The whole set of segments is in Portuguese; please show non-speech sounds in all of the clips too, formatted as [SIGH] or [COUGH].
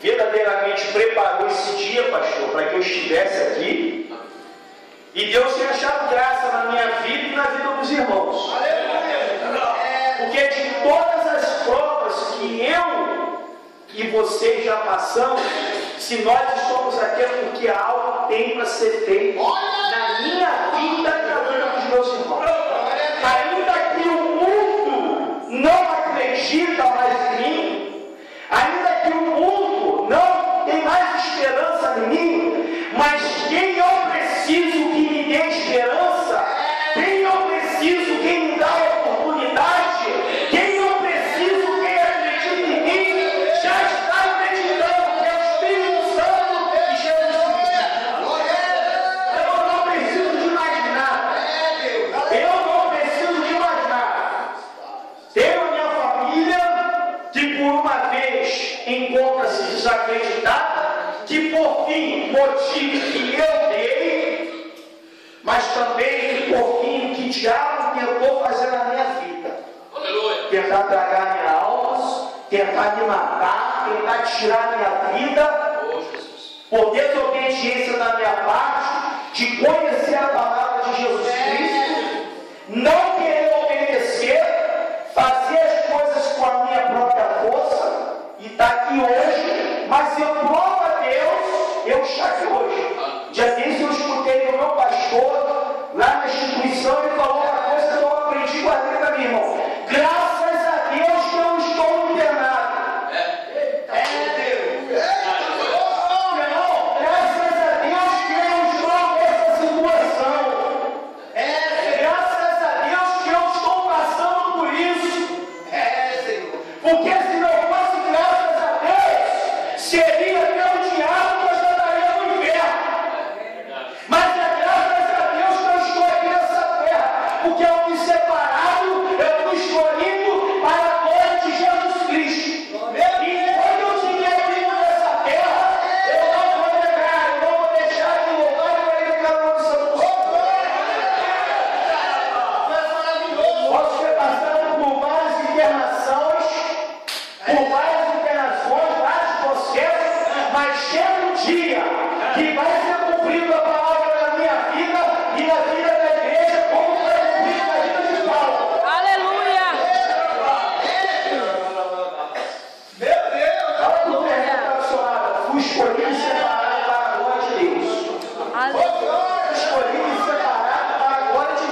verdadeiramente preparou esse dia, pastor, para que eu estivesse aqui. E Deus tem achado graça na minha vida e na vida dos irmãos. Porque é de todas as provas que eu e você já passamos, se nós estamos aqui é porque algo tem para ser feito na minha vida e na vida dos meus irmãos. tentar me matar, tentar tirar minha vida, oh, por desobediência da minha parte, de conhecer a palavra de Jesus é. Cristo, não querer obedecer,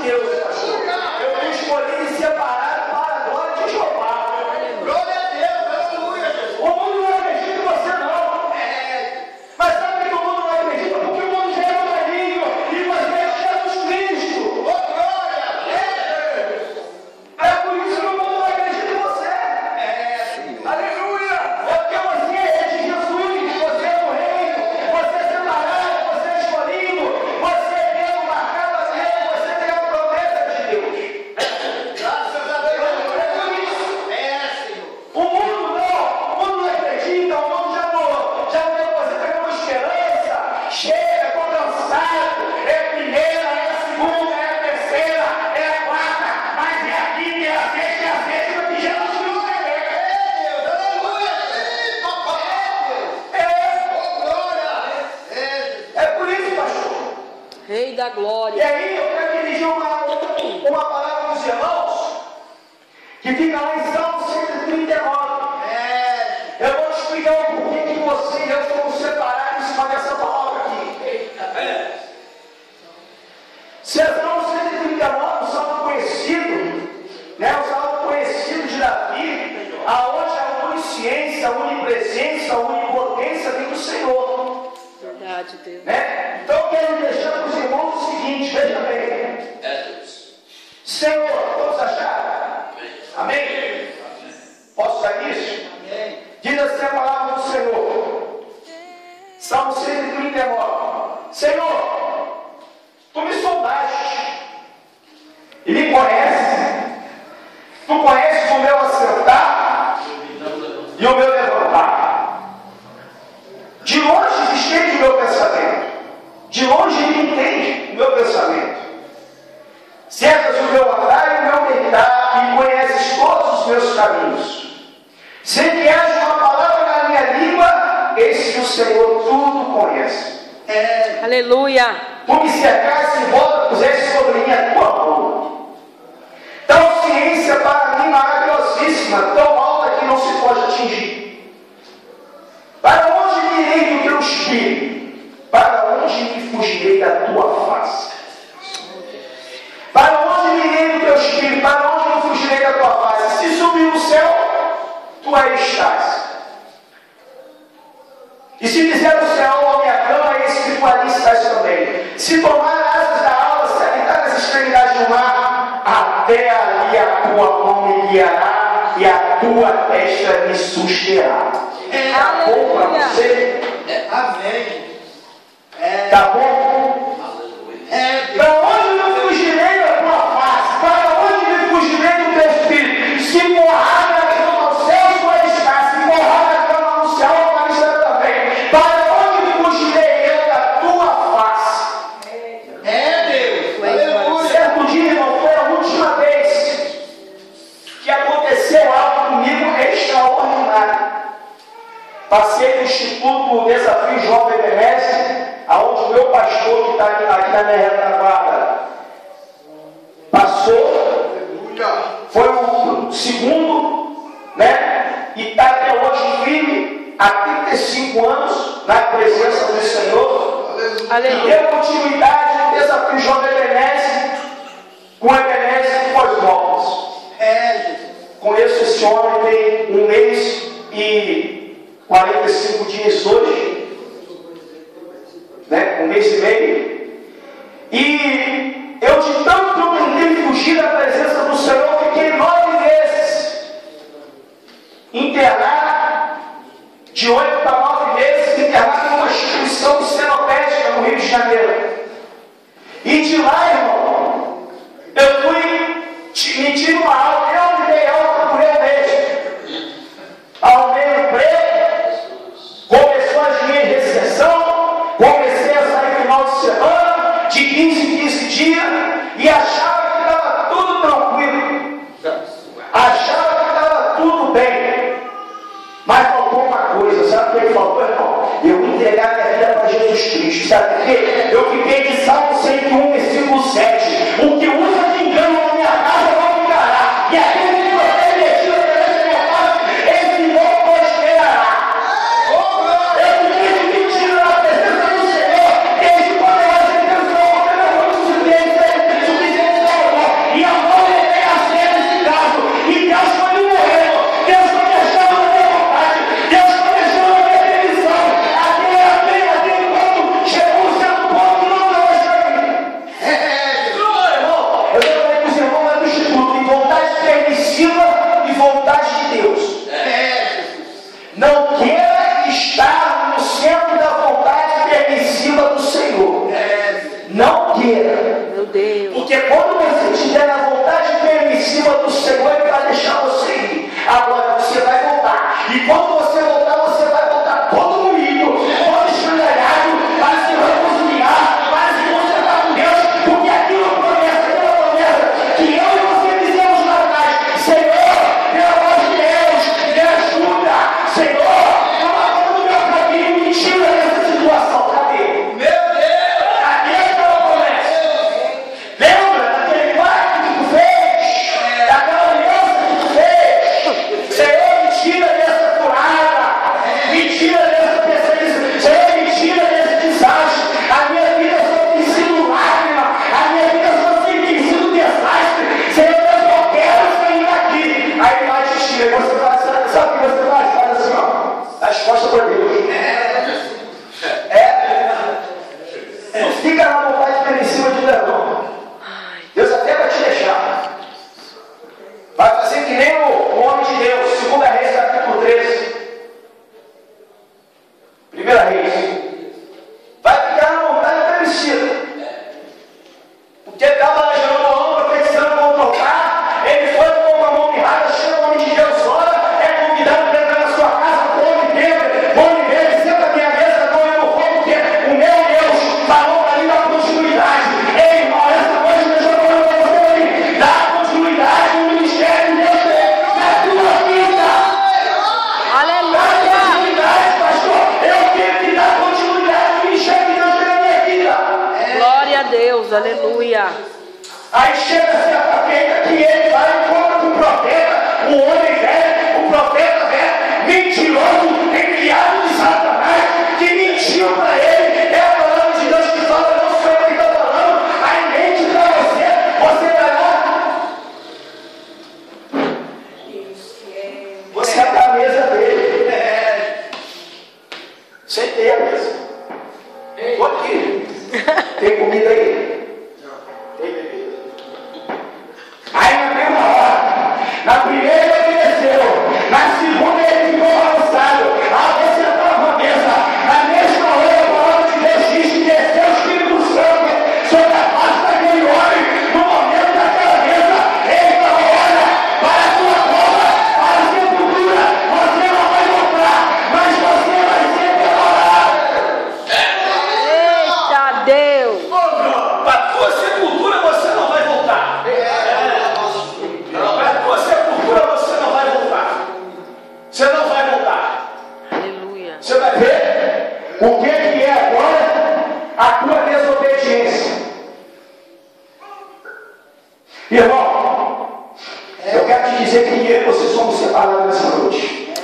Deus. Eu vou escolher e separar. vontade Deus. Né? Então quero deixar para os irmãos o seguinte, veja bem. É, Senhor, todos acharam? Amém. Posso sair isso? Amém. Diz assim é a palavra do Senhor. Salmo 139. É Senhor, tu me sondaste e me conheces. Tu conheces o meu acertar então, e o meu De longe ele entende o meu pensamento? Cercas o meu andar e o meu meditar e conheces todos os meus caminhos. Sem que haja uma palavra na minha língua, eis que o Senhor tudo conhece. É. Aleluia. Tu me cercaste e volta, puseste sobre mim a tua mão. Tão ciência para mim maravilhosíssima, tão alta que não se pode atingir. Para onde me irei do teu espírito? Para onde me fugirei da tua face? Para onde me irei do teu espírito? Para onde me fugirei da tua face? Se subir no céu, tu aí estás. E se fizer o céu a minha cama, eis que tu ali estás também. Se tomar asas da alma, se habitar nas extremidades do mar, até ali a tua mão me guiará e a tua testa me susterá. Tá bom para você? Amém. É, Tá bom? é, Para onde eu fugirei da tua face? Para onde me fugirei do teu espírito? Se morrar na cama no céu, tu aí está. Se morrar na cama no céu, aí está também. Para onde fugirei eu da tua face? é Deus. Aleluia. Certo dia, irmão, foi a última vez que aconteceu algo comigo extraordinário. Passei no Instituto Desafio Jovem meu pastor, que está aqui, aqui na minha retaguarda, passou, foi o segundo, né? E está até hoje firme, há 35 anos, na presença do Senhor. Aleluia. E deu continuidade no desafio Jovem Ebenezer, com Ebenezer Cosmópolis. É. Conheço esse homem tem um mês e 45 dias hoje, né? um mês e meio. E eu de tanto que eu tentei fugir da presença do Senhor, fiquei nove meses internado, de oito para nove meses, internado numa instituição cenopédica no Rio de Janeiro. E de lá, irmão, eu fui, me uma alta, lugar. Aí chega-se assim, a capeta que ele vai e conta do o profeta, o homem velho, o profeta velho, mentiroso, enviado de Satanás, que mentiu para ele.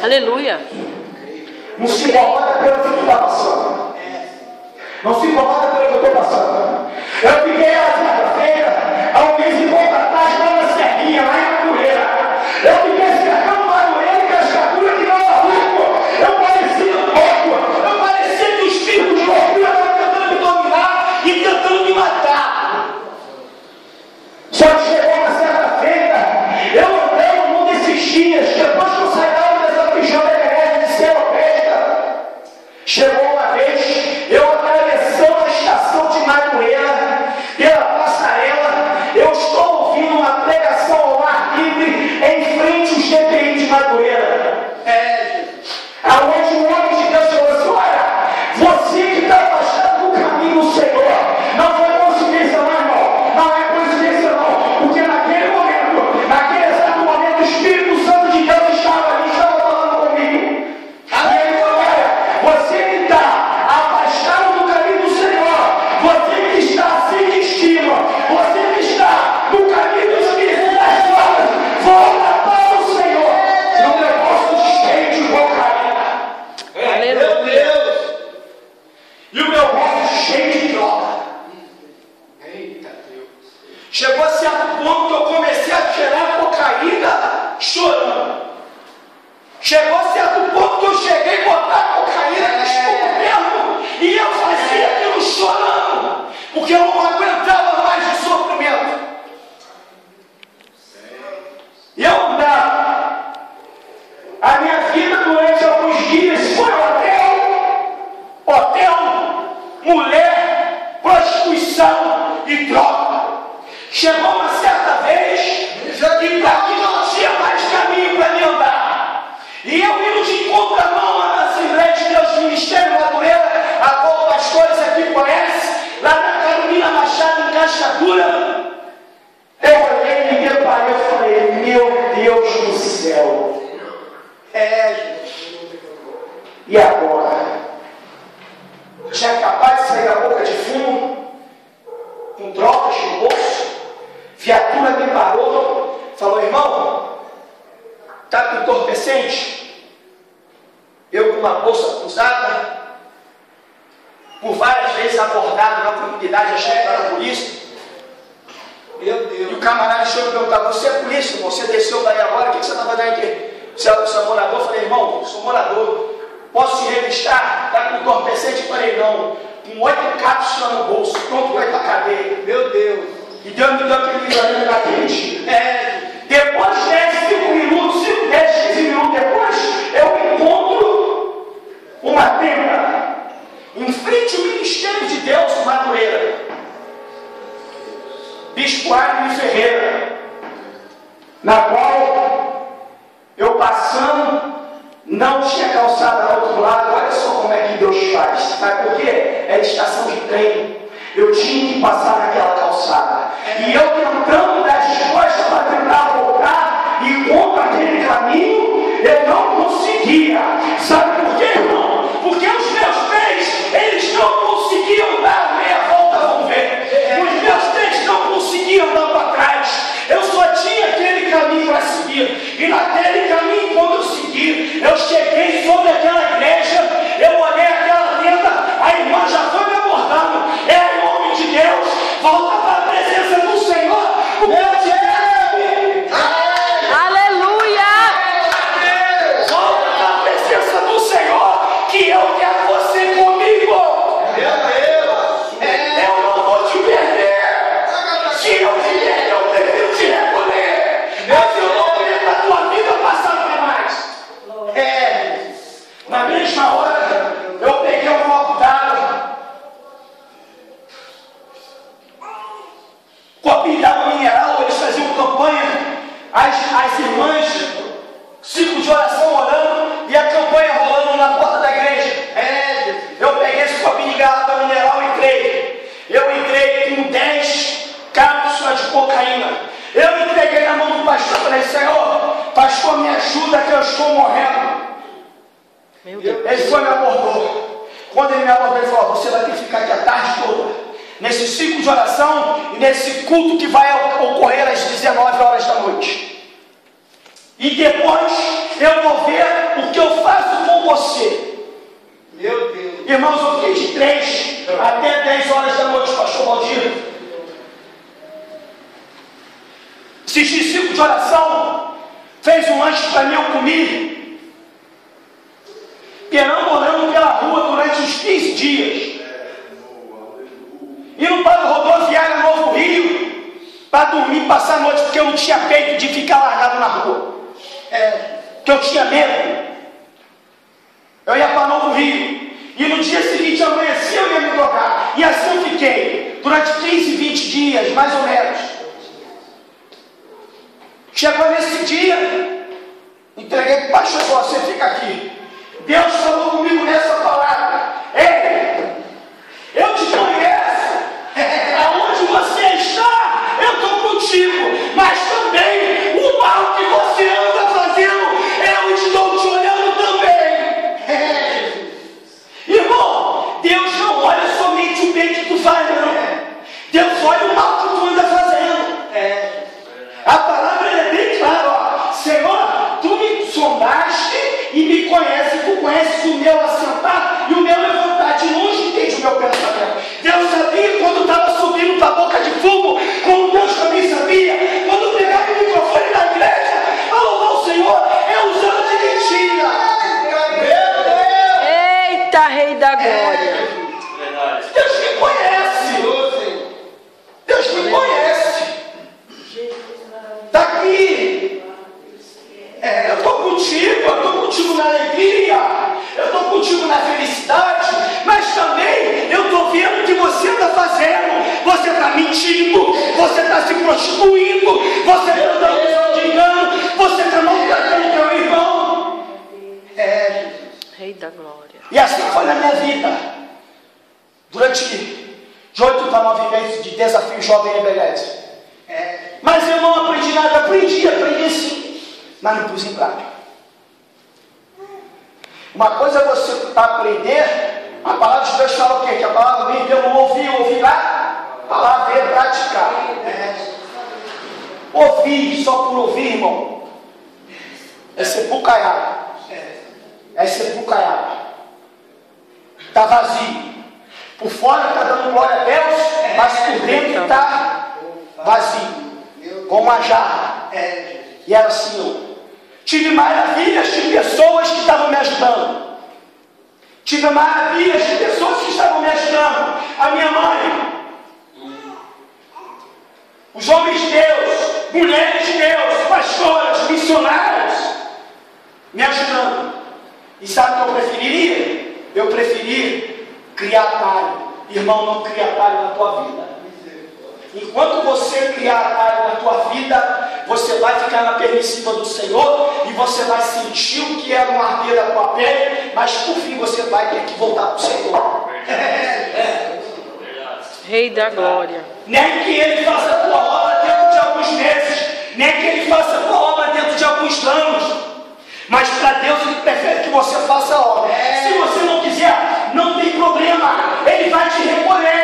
Aleluia. Não se incomoda pelo que está passando. Não se incomoda pelo que eu estou passando. Eu fiquei na quinta-feira, há um mês e pouco Yeah. eu com uma bolsa cruzada, por várias vezes abordado na comunidade, achei que era polícia. Meu Deus. E o camarada chegou e perguntou, você é polícia. Você desceu daí agora, o que você está fazendo aqui? Você é, é morador? Eu falei, irmão, sou morador. Posso te revistar? Está com entorpecente? Falei, não. Com oito cápsulas no bolso, pronto, vai para a cadeia. Meu Deus. E Deus me deu aquele livro ali na frente. É, para o pastor, você fica aqui. Deus falou comigo nessa palavra. Ei, eu te conheço. Aonde você está, eu estou contigo. Mas também o mal que você anda fazendo, eu estou te olhando também. Irmão, Deus não olha somente o bem que tu faz, não. Deus olha o mal que tu anda fazendo. A palavra é bem clara, ó. Senhor, tu me sondaste e me conhece, tu conheces o meu assentar e o meu levantar. De longe entende o meu pensamento. Deus sabia quando estava subindo para a boca de fumo, como Deus também sabia, quando pegava o microfone da igreja, a louvar o Senhor, é usando de mentira. Meu Deus! Eita, Rei da Glória! Deus me conhece. Deus me conhece. Está aqui. É, eu estou contigo, eu estou contigo na alegria, eu estou contigo na felicidade, mas também eu estou vendo o que você está fazendo. Você está mentindo, você está se prostituindo, você está dando visão de engano, você está maltratando teu irmão. É, Rei da Glória. E assim foi na minha vida. Durante de oito para nove meses de desafio jovem rebelete. É, mas eu não aprendi nada, aprendi, aprendi sim mas não pus em prática. Uma coisa é você aprender, a palavra de Deus fala o quê? Que a palavra vem pelo ouvir, ouvir lá, a palavra é praticar. É. Ouvir só por ouvir, irmão, é sepulcaiado. É sepulcaiado. Está vazio. Por fora está dando glória a Deus, mas por dentro está vazio. Como uma jarra. E era assim, Tive maravilhas de pessoas que estavam me ajudando. Tive maravilhas de pessoas que estavam me ajudando. A minha mãe, os homens de Deus, mulheres de Deus, pastoras, missionárias, me ajudando. E sabe o que eu preferiria? Eu preferi criar atalho. Irmão, não cria atalho na tua vida. Enquanto você criar atalho na tua vida, você vai ficar na permissiva do Senhor e você vai sentir o que é um arder da tua pele, mas por fim você vai ter que voltar para o Senhor. [LAUGHS] Rei da glória. Nem que ele faça a tua obra dentro de alguns meses, nem que ele faça a tua obra dentro de alguns anos. Mas para Deus ele prefere que você faça a obra. Se você não quiser, não tem problema. Ele vai te recolher.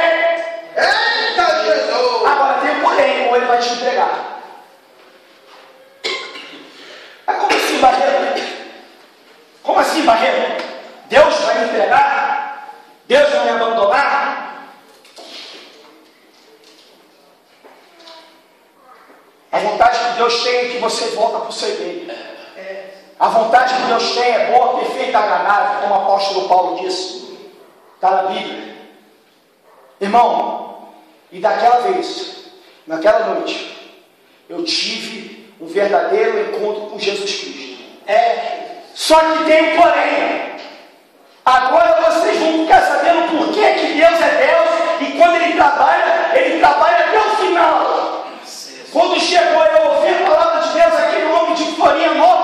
Irmão, e daquela vez, naquela noite, eu tive um verdadeiro encontro com Jesus Cristo. É, só que tem um porém. Agora vocês vão ficar sabendo por que, que Deus é Deus e quando Ele trabalha, Ele trabalha até o final. Quando chegou eu ouvir a palavra de Deus aquele homem de Florianópolis,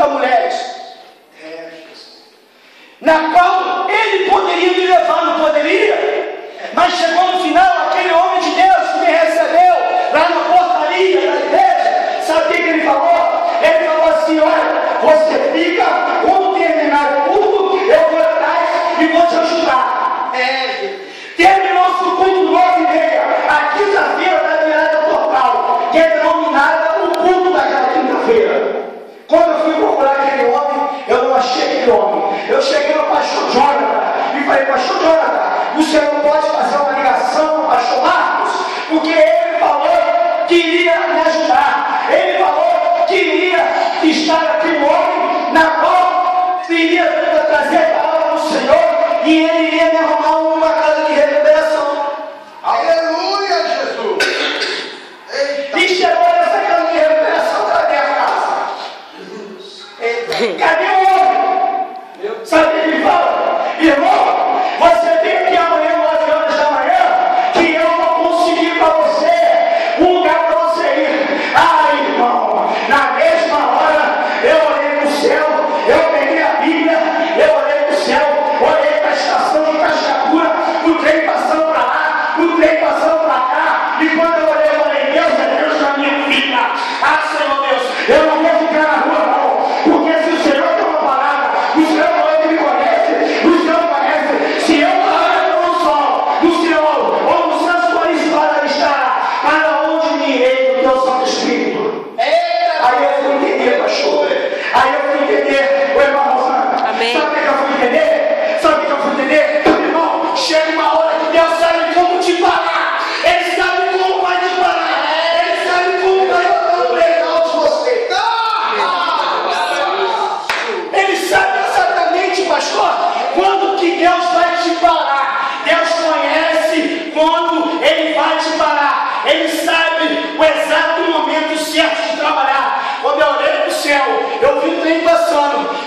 e 30 mulheres. Na qual ele poderia me levar, não poderia? Mas chegou no final, aquele homem de Deus que me recebeu lá na portaria da igreja, sabe o que ele falou? Ele falou assim: olha, você fica,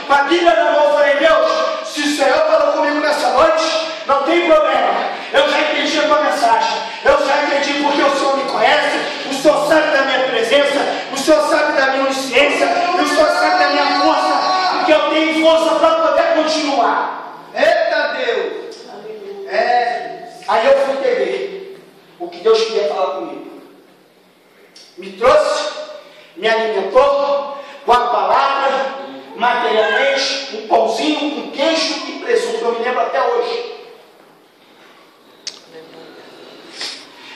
passando. Com a Bíblia na mão, falei, Deus, se o Senhor falou comigo nessa noite, não tem problema. Eu já entendi a tua mensagem. Eu já entendi porque o Senhor me conhece. O Senhor sabe da minha presença. O Senhor sabe da minha onisciência. O Senhor sabe da minha força. Porque eu tenho força para poder continuar. Eita Deus. É. Aí eu fui entender o que Deus queria falar comigo. Me trouxe, me alimentou com a palavra, materialmente, um pãozinho com queijo e presunto. Eu me lembro até hoje.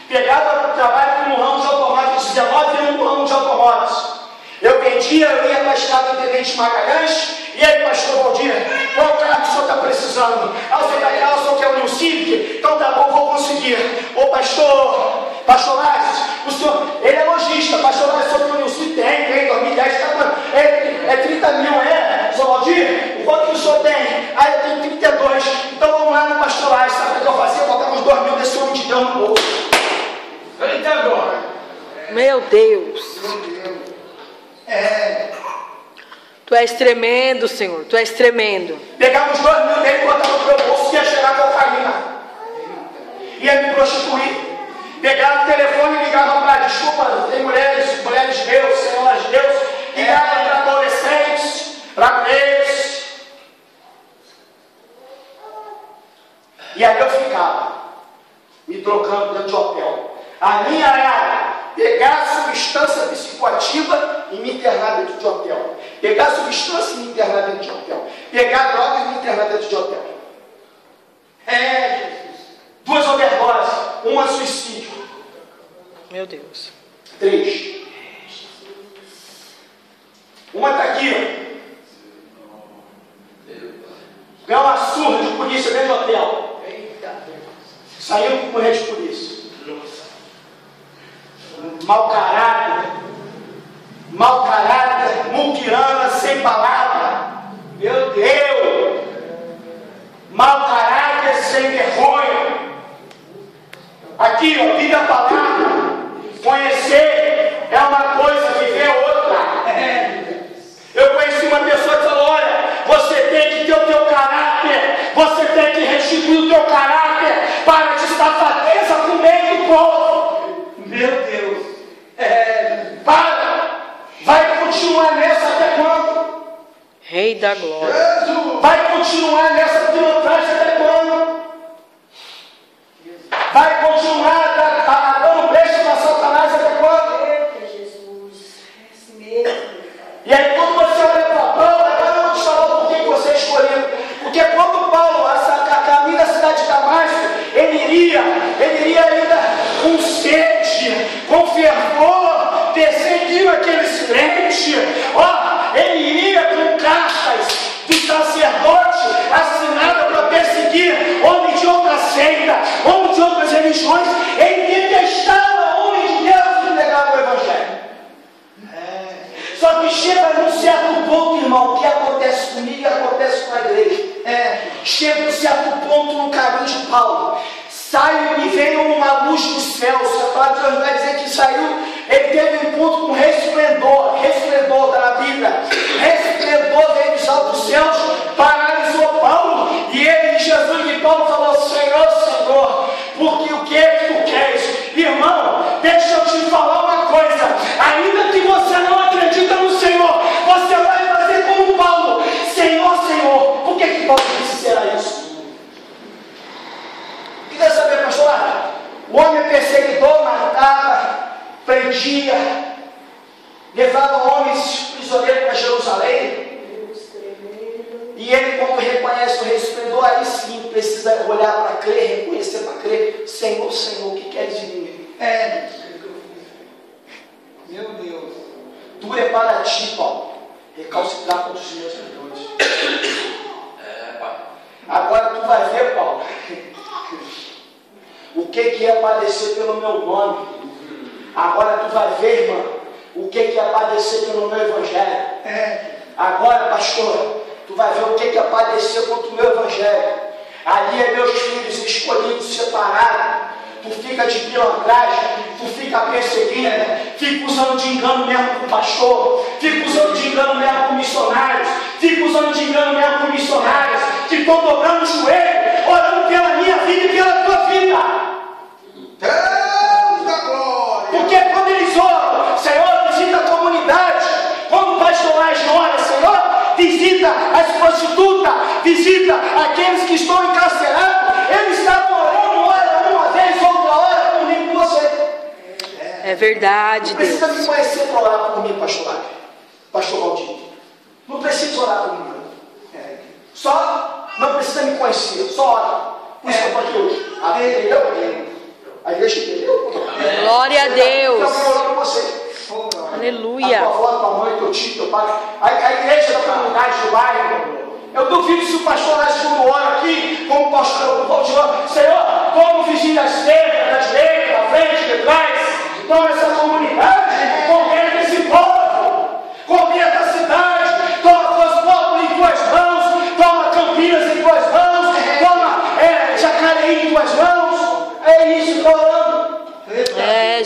Pegava o trabalho como ramo de automóveis, 19 anos no ramo de automóveis. Eu vendia, eu ia para a estrada Tenente Magalhães, e aí, pastor Valdir, qual carro que o senhor está precisando? Ah, o senhor está querendo, o senhor quer o New Civic? Então tá bom, vou conseguir. Ô pastor, pastor Lázaro, o senhor, ele é lojista, pastor Lázaro, o senhor tem o New Civic? Tem, tem, 2010, tá, é, é 30 mil, é? Valdir, quanto que o senhor tem? Ah, eu tenho 32. Então vamos lá no pastor Lázaro, sabe o que eu fazia? Eu botava uns 2 mil desse homem de Deus no bolso. Eita agora. Meu Deus. É. Tu és tremendo, Senhor. Tu és tremendo. Pegava os dois mil dele e botava no meu bolso e ia cheirar cocaína. Ia me prostituir. Pegava o telefone e ligava para, desculpa, tem mulheres, mulheres de Deus, senhoras de Deus, ligava para adolescentes, para mulheres. E aí eu ficava, me trocando dentro de hotel. A minha era pegar substância psicoativa e me internar dentro de hotel. Pegar a substância e me internar dentro de hotel. Pegar droga e me internar dentro de hotel. É, Jesus. Duas overdoses, uma suicídio. Meu Deus. Três. Uma está aqui. Ganhou uma surra de polícia dentro do hotel. Saiu correr de polícia. Mau caráter. Mau caráter. Muquirana, sem palavra. Meu Deus. Eu. Mau caráter, sem vergonha. Aqui, vive a palavra. Conhecer é uma coisa, viver é outra. Eu conheci uma pessoa que falou: olha, você tem povo. Meu Deus. É. Para! Vai continuar nessa até quando? Rei da glória. Jesus. Vai continuar nessa pilotagem até quando? Vai continuar da- da- dando brecha para Satanás até quando? Jesus. É assim mesmo. E aí quando você olha para Paulo, agora eu vou te falar por que você escolheu. Porque quando Paulo caminho da cidade de Damasco, ele iria, ele iria ainda com sede, com fervor, perseguindo aqueles crentes. Ó, ele iria com cartas do sacerdote assinada para perseguir homens de outra seita, homens de outras religiões. Ele detestava homens de Deus que negavam o Evangelho. Só que chega num certo ponto, irmão, o que acontece comigo acontece com a igreja. É, chega num certo ponto no caminho de Paulo. Sai e veio uma luz dos céus. A palavra de Deus vai dizer que saiu, ele teve um ponto com resplendor, resplendor da Bíblia. Resplendor veio dos altos céus, paralisou Paulo. E ele, Jesus e Paulo falou: Senhor, Senhor, porque o que é que tu queres? Irmão, deixa eu te falar uma coisa. Ainda que você não acredita no Senhor, você vai fazer como Paulo. Senhor, Senhor. Por que, que Paulo disse será isso? Queria saber, pastor? O homem perseguidor matava, prendia, levava homens prisioneiros para Jerusalém. E ele, quando reconhece o resplendor, aí sim precisa olhar para crer, reconhecer para crer. Senhor, Senhor, o que queres de mim? É. Meu Deus. Tu é para ti, Paulo, recalcitrar contra os meus traidores. Agora tu vai ver, Paulo, o que, que é padecer pelo meu nome. Agora tu vai ver, irmão, o que, que é padecer pelo meu evangelho. É. Agora, pastor, tu vai ver o que que é padecer contra o meu evangelho. Ali é meus filhos escolhidos, separados. Tu fica de pilantragem, tu fica perseguindo, fica usando de engano mesmo com pastor, fica usando de engano mesmo com missionários, fica usando de engano mesmo com missionários, que estão dobrando o joelho, orando pela minha vida e pela tua vida. Porque Senhor, visita a comunidade. Quando o pastor Laje ora, Senhor, visita as prostitutas, visita aqueles que estão encarcerados. Eles estavam orando, ora uma vez, outra hora, comigo com você. É verdade, Não precisa Deus. me conhecer para orar por mim, pastor pastor Valdir. Não precisa orar por mim. É. Só não precisa me conhecer, só ora. Por isso que eu estou aqui hoje. A entendeu? A igreja entendeu? Glória a Deus. Eu por você. A Aleluia. tua avó, tua mãe, teu tio, teu pai, a, a igreja da comunidade do bairro. Eu duvido se o pastor lá segundo ora aqui, como o pastor Senhor, como vizinho da esquerda, da direita, da frente, de trás, toma essa comunidade,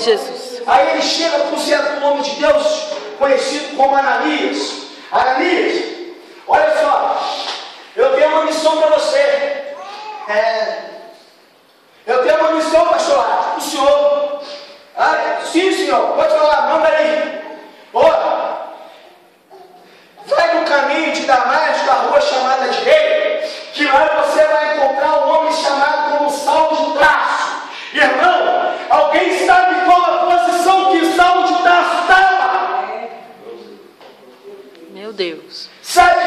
Jesus. Aí ele chega para um certo homem de Deus, conhecido como Ananias. Ananias, olha só, eu tenho uma missão para você. É, eu tenho uma missão, pastor, o senhor. Ah, sim, senhor, pode falar, manda aí. Ó, vai no caminho de Damasco, a rua chamada direita, que lá você vai encontrar um Meu Deus.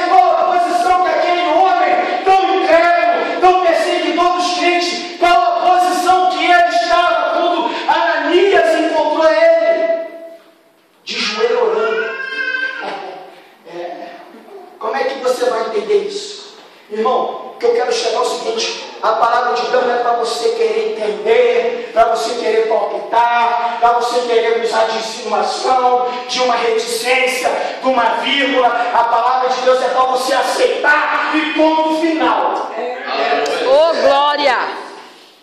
Qual a posição que aquele homem, tão incrédulo, tão perseguidor dos crentes, qual a posição que ele estava quando Ananias encontrou ele? De joelho orando. É. Como é que você vai entender isso? Irmão, o que eu quero chegar é o seguinte: a palavra de Deus não é para você querer entender, para você querer palpitar, para você usar de insinuação, de uma reticência, de uma vírgula. A palavra de Deus é para você aceitar e ponto final. Ô, glória.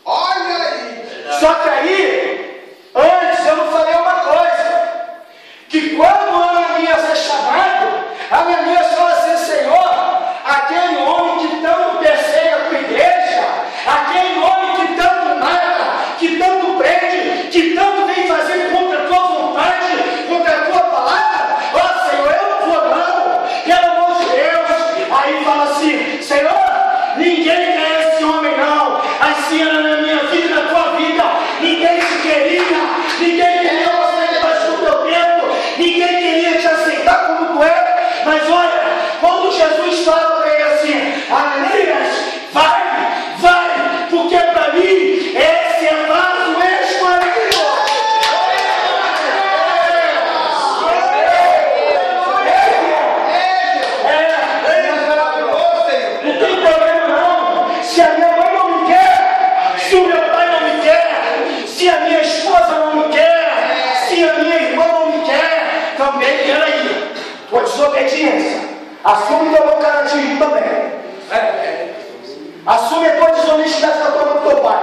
Olha aí. Só que aí, desobediência. Assume teu mau caratismo também. Assume a tua desonestidade com a tua mãe do teu pai.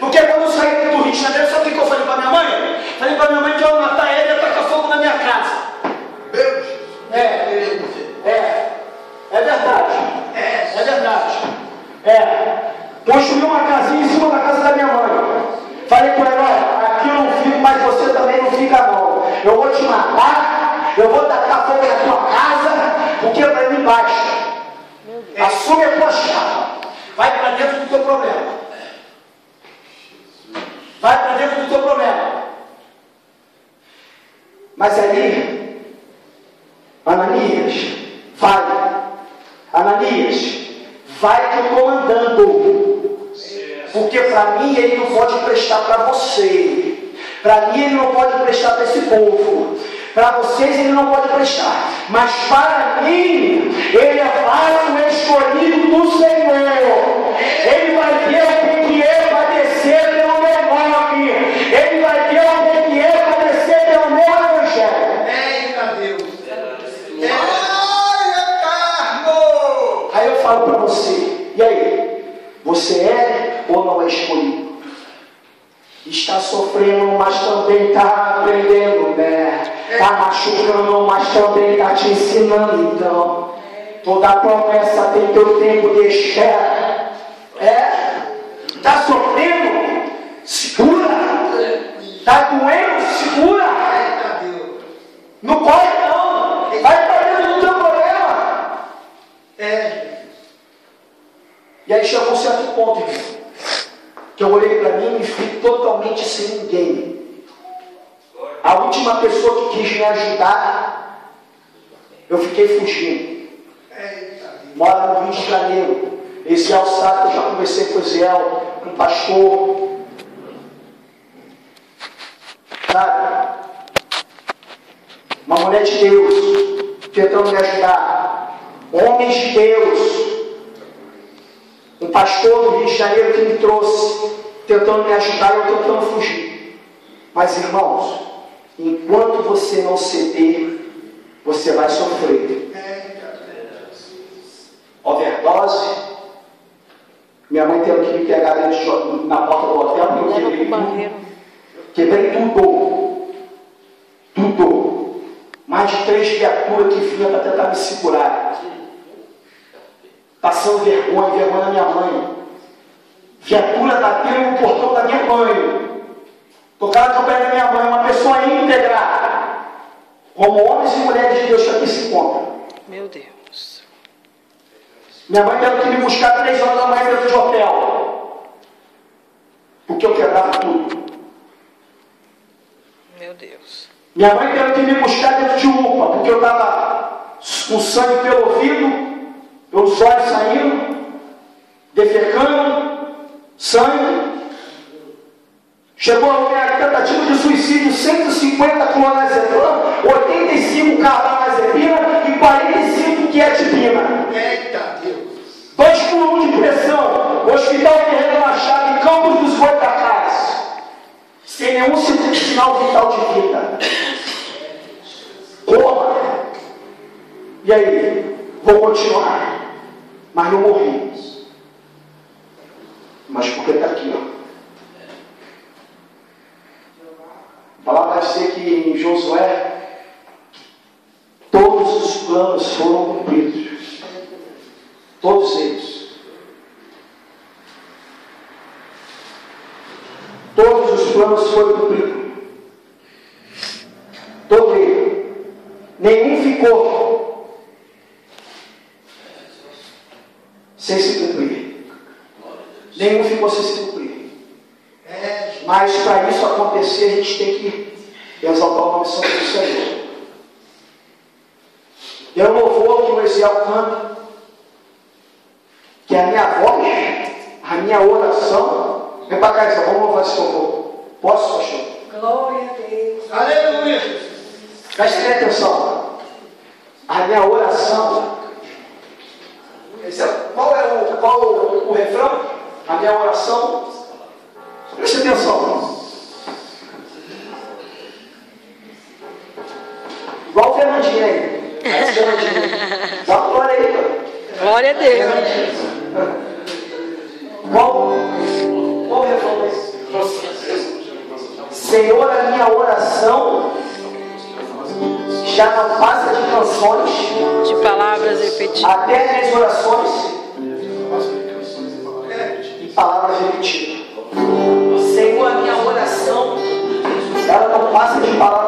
Porque quando eu saí do Rio de Janeiro, sabe o que eu falei para minha mãe? Falei para minha mãe que eu ia matar ele e ia tacar fogo na minha casa. É, é, é verdade. É verdade. É. Construí uma casinha em cima da casa da minha mãe. Falei com ela, olha, aqui eu não fico, mas você também não fica não. Eu vou te matar, eu vou tacar fogo na tua casa, porque para mim baixa. Assume a tua chave. Vai para dentro do teu problema. Vai para dentro do teu problema. Mas aí, Ananias, vai. Ananias, vai que eu estou mandando. Porque para mim ele não pode prestar para você. Para mim ele não pode prestar para esse povo. Para vocês ele não pode prestar. Mas para mim, ele é vaso escolhido do Senhor. Ele vai ver o que é padecer pelo meu nome. Ele vai ver o que é padecer pelo meu evangelho. Aí eu falo para você, e aí? Você é ou não é escolhido? Está sofrendo, mas também está aprendendo, né? Está machucando, mas também está te ensinando, então. Toda promessa tem teu tempo de espera. É? Está sofrendo? Segura. Está doendo? Segura. Não corre não. Vai para dentro do teu problema. E aí chegou um certo ponto, que eu olhei para mim e vi totalmente sem ninguém. A última pessoa que quis me ajudar, eu fiquei fugindo. Mora no Rio de Janeiro. Esse alçado, eu já conversei com o Ziel, com o pastor. Sabe? Uma mulher de Deus, tentando me ajudar. Homens de Deus, um pastor do Rio de Janeiro que me trouxe, tentando me ajudar e eu tentando fugir. Mas irmãos, enquanto você não ceder, você vai sofrer. Overdose. Minha mãe teve que me pegar dentro de- na porta do hotel porque eu quebrei tudo. Quebrei tudo. Tudo. Mais de três criaturas que vinham para tentar me segurar. Passando vergonha, vergonha da minha mãe. Viatura batendo no portão da minha mãe. Tocaram a campanha da minha mãe, uma pessoa íntegra. Como homens e mulheres de Deus que aqui se encontram. Meu Deus. Minha mãe teve que me buscar três horas da manhã dentro de hotel. Porque eu quebrava tudo. Meu Deus. Minha mãe teve que me buscar dentro de UPA, porque eu estava com sangue pelo ouvido, pelos olhos saindo, defecando, sangue. Chegou a minha tentativa de suicídio, 150 clonazepam, 85 carbamazepina e 45 quietipina. Dois um de pressão, Hospital Ferreira Machado, em Campos dos Goitacás. Sem nenhum sinal vital de vida. Coma. E aí? Vou continuar. Mas não morri. Mas porque está aqui, ó. A palavra vai dizer que em Josué todos os planos foram cumpridos. Todos eles. Todos os planos foram cumpridos. Todo ele. Nenhum ficou sem se cumprir. Nenhum ficou sem se cumprir. Mas para isso acontecer, a gente tem que exaltar o nome do Senhor. Eu louvor que o Ezequiel canta Posso, pastor? Glória a Deus. Aleluia. Preste atenção. A minha oração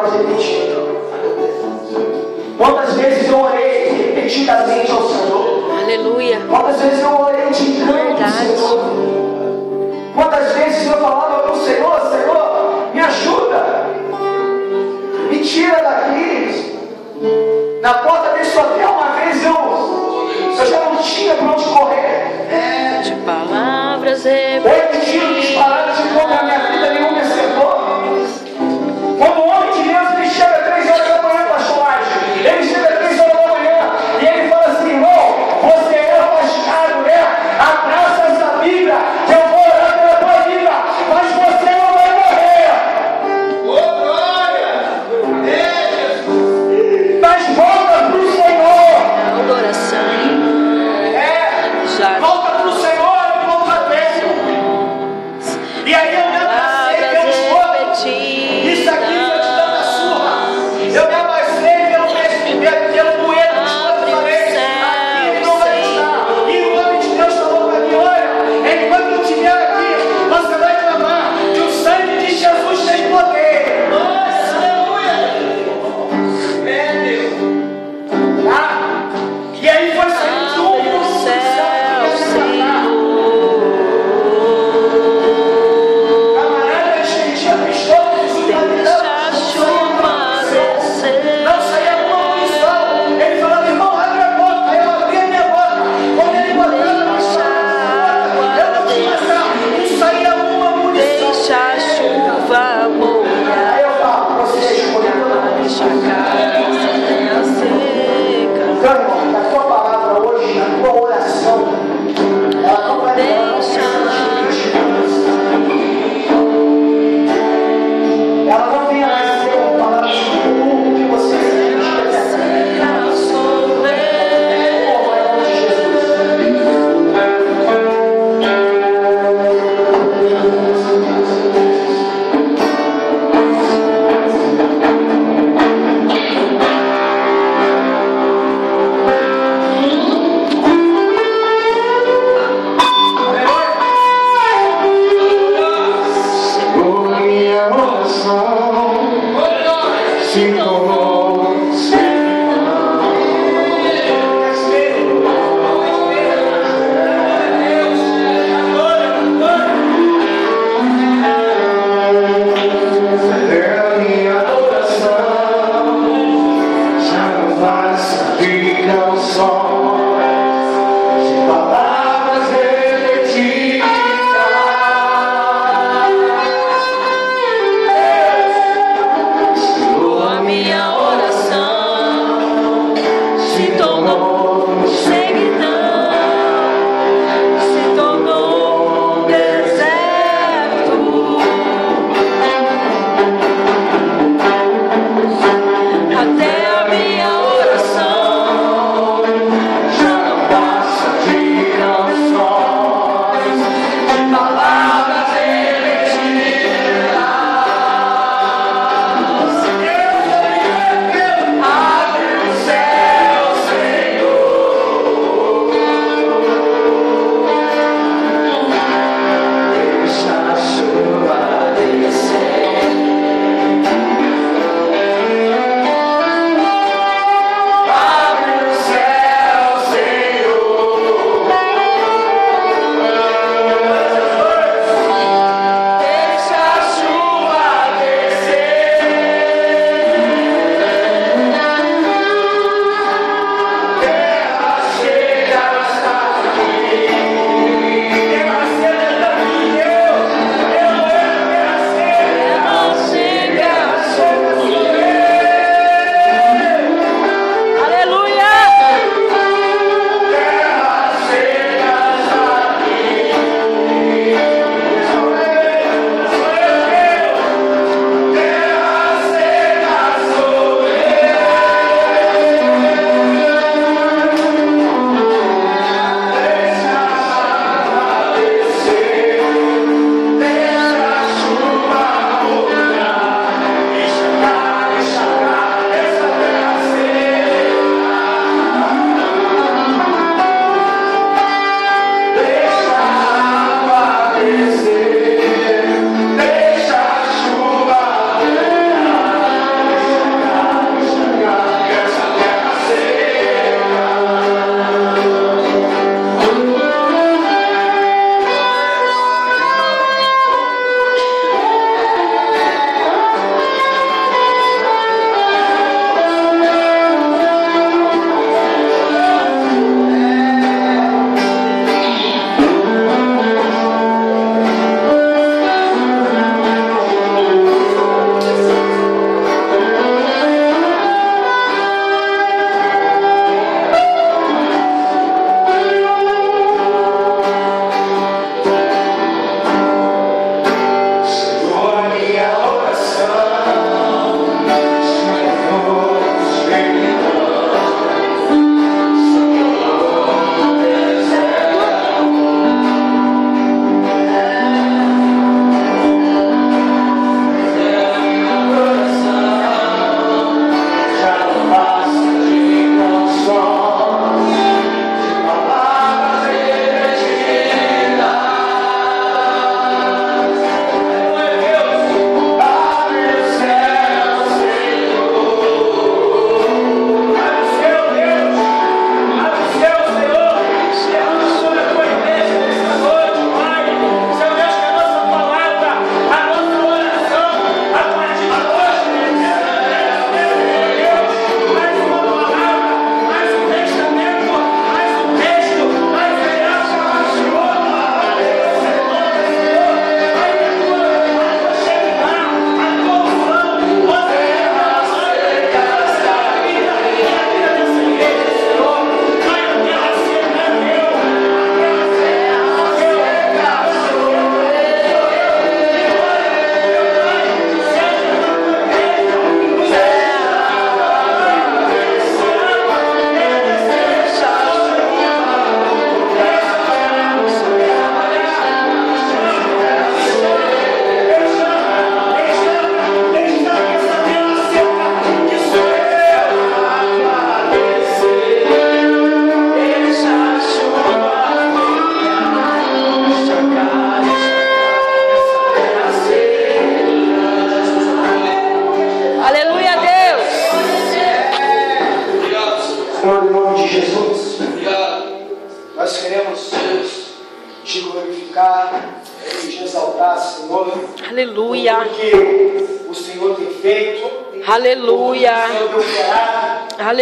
Lord,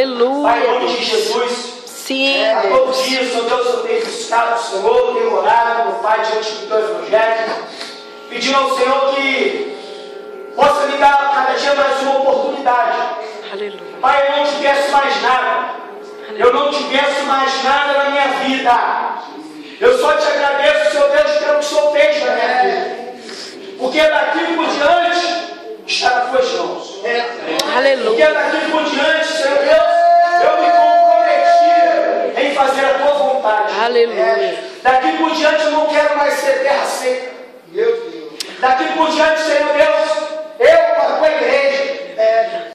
operado. Pai, em Aleluia. nome de Jesus. Sim, A todo Deus. dia, Senhor Deus, eu tenho buscado o Senhor, tenho orado, meu Pai, diante do teu evangelho, pedindo ao Senhor que possa me dar cada dia mais uma oportunidade. Aleluia. Pai, eu não te peço mais nada. Eu não te peço mais nada na minha vida. Eu só te agradeço, Senhor Deus, pelo que o Senhor fez na minha vida. Porque daqui por diante está nas tuas mãos. É. Aleluia. Daqui por diante, Senhor Deus, eu me comprometi em fazer a tua vontade. Aleluia. É. Daqui por diante eu não quero mais ser terra seca. Meu Deus. Daqui por diante, Senhor Deus, eu para a igreja. É.